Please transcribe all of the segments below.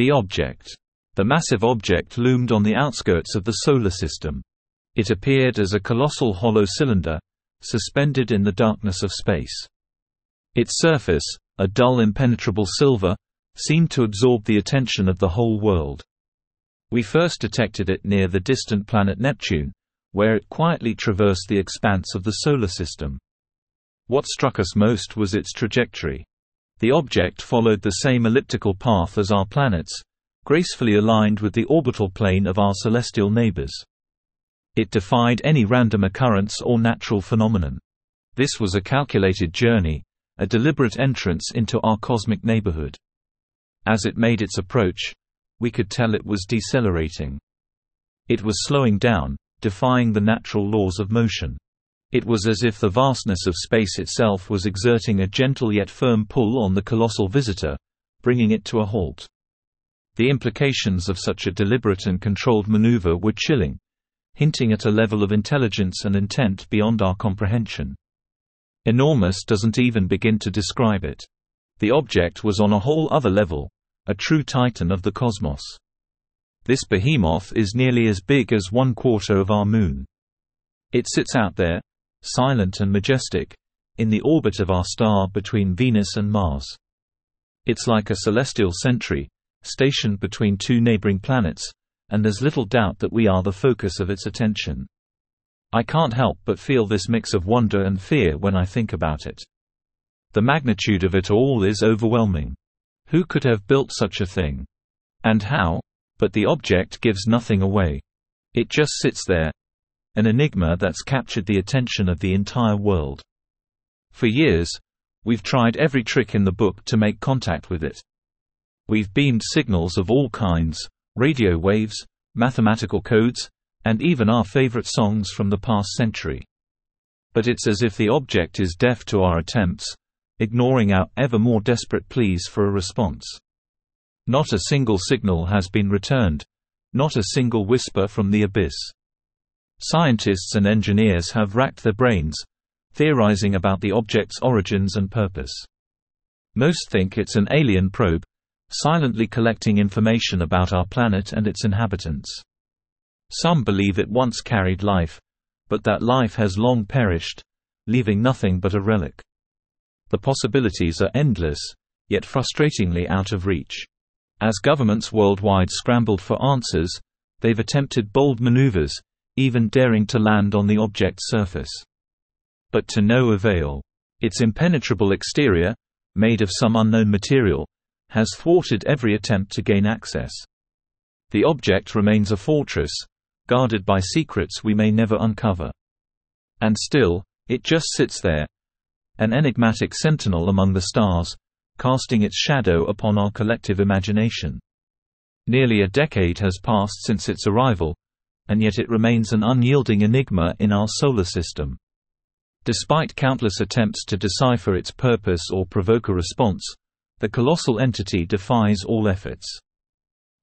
The object. The massive object loomed on the outskirts of the Solar System. It appeared as a colossal hollow cylinder, suspended in the darkness of space. Its surface, a dull impenetrable silver, seemed to absorb the attention of the whole world. We first detected it near the distant planet Neptune, where it quietly traversed the expanse of the Solar System. What struck us most was its trajectory. The object followed the same elliptical path as our planets, gracefully aligned with the orbital plane of our celestial neighbors. It defied any random occurrence or natural phenomenon. This was a calculated journey, a deliberate entrance into our cosmic neighborhood. As it made its approach, we could tell it was decelerating. It was slowing down, defying the natural laws of motion. It was as if the vastness of space itself was exerting a gentle yet firm pull on the colossal visitor, bringing it to a halt. The implications of such a deliberate and controlled maneuver were chilling, hinting at a level of intelligence and intent beyond our comprehension. Enormous doesn't even begin to describe it. The object was on a whole other level, a true titan of the cosmos. This behemoth is nearly as big as one quarter of our Moon. It sits out there, silent and majestic, in the orbit of our star between Venus and Mars. It's like a celestial sentry, stationed between two neighboring planets, and there's little doubt that we are the focus of its attention. I can't help but feel this mix of wonder and fear when I think about it. The magnitude of it all is overwhelming. Who could have built such a thing? And how? But the object gives nothing away. It just sits there. An enigma that's captured the attention of the entire world. For years, we've tried every trick in the book to make contact with it. We've beamed signals of all kinds, radio waves, mathematical codes, and even our favorite songs from the past century. But it's as if the object is deaf to our attempts, ignoring our ever more desperate pleas for a response. Not a single signal has been returned, not a single whisper from the abyss. Scientists and engineers have racked their brains, theorizing about the object's origins and purpose. Most think it's an alien probe, silently collecting information about our planet and its inhabitants. Some believe it once carried life, but that life has long perished, leaving nothing but a relic. The possibilities are endless, yet frustratingly out of reach. As governments worldwide scrambled for answers, they've attempted bold maneuvers, even daring to land on the object's surface. But to no avail. Its impenetrable exterior, made of some unknown material, has thwarted every attempt to gain access. The object remains a fortress, guarded by secrets we may never uncover. And still, it just sits there. An enigmatic sentinel among the stars, casting its shadow upon our collective imagination. Nearly a decade has passed since its arrival, and yet it remains an unyielding enigma in our solar system. Despite countless attempts to decipher its purpose or provoke a response, the colossal entity defies all efforts.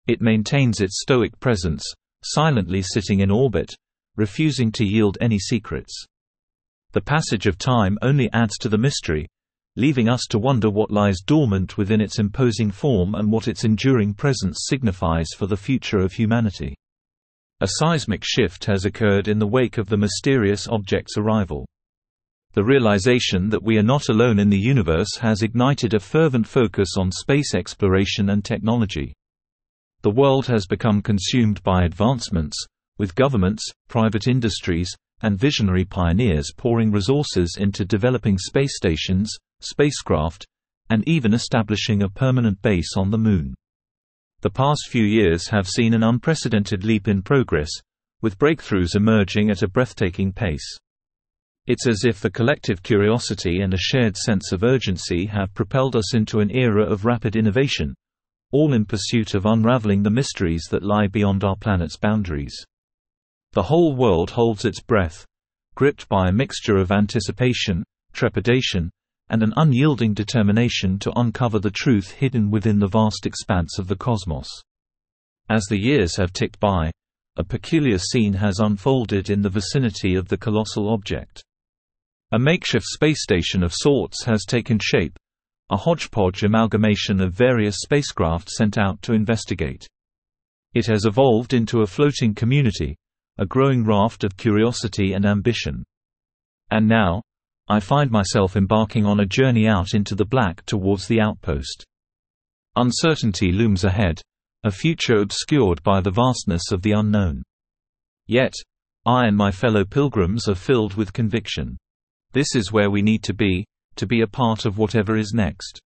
It maintains its stoic presence, silently sitting in orbit, refusing to yield any secrets. The passage of time only adds to the mystery, leaving us to wonder what lies dormant within its imposing form and what its enduring presence signifies for the future of humanity. A seismic shift has occurred in the wake of the mysterious object's arrival. The realization that we are not alone in the universe has ignited a fervent focus on space exploration and technology. The world has become consumed by advancements, with governments, private industries, and visionary pioneers pouring resources into developing space stations, spacecraft, and even establishing a permanent base on the Moon. The past few years have seen an unprecedented leap in progress, with breakthroughs emerging at a breathtaking pace. It's as if the collective curiosity and a shared sense of urgency have propelled us into an era of rapid innovation, all in pursuit of unraveling the mysteries that lie beyond our planet's boundaries. The whole world holds its breath, gripped by a mixture of anticipation, trepidation, and an unyielding determination to uncover the truth hidden within the vast expanse of the cosmos. As the years have ticked by, a peculiar scene has unfolded in the vicinity of the colossal object. A makeshift space station of sorts has taken shape, a hodgepodge amalgamation of various spacecraft sent out to investigate. It has evolved into a floating community, a growing raft of curiosity and ambition. And now, I find myself embarking on a journey out into the black towards the outpost. Uncertainty looms ahead, a future obscured by the vastness of the unknown. Yet, I and my fellow pilgrims are filled with conviction. This is where we need to be, to be a part of whatever is next.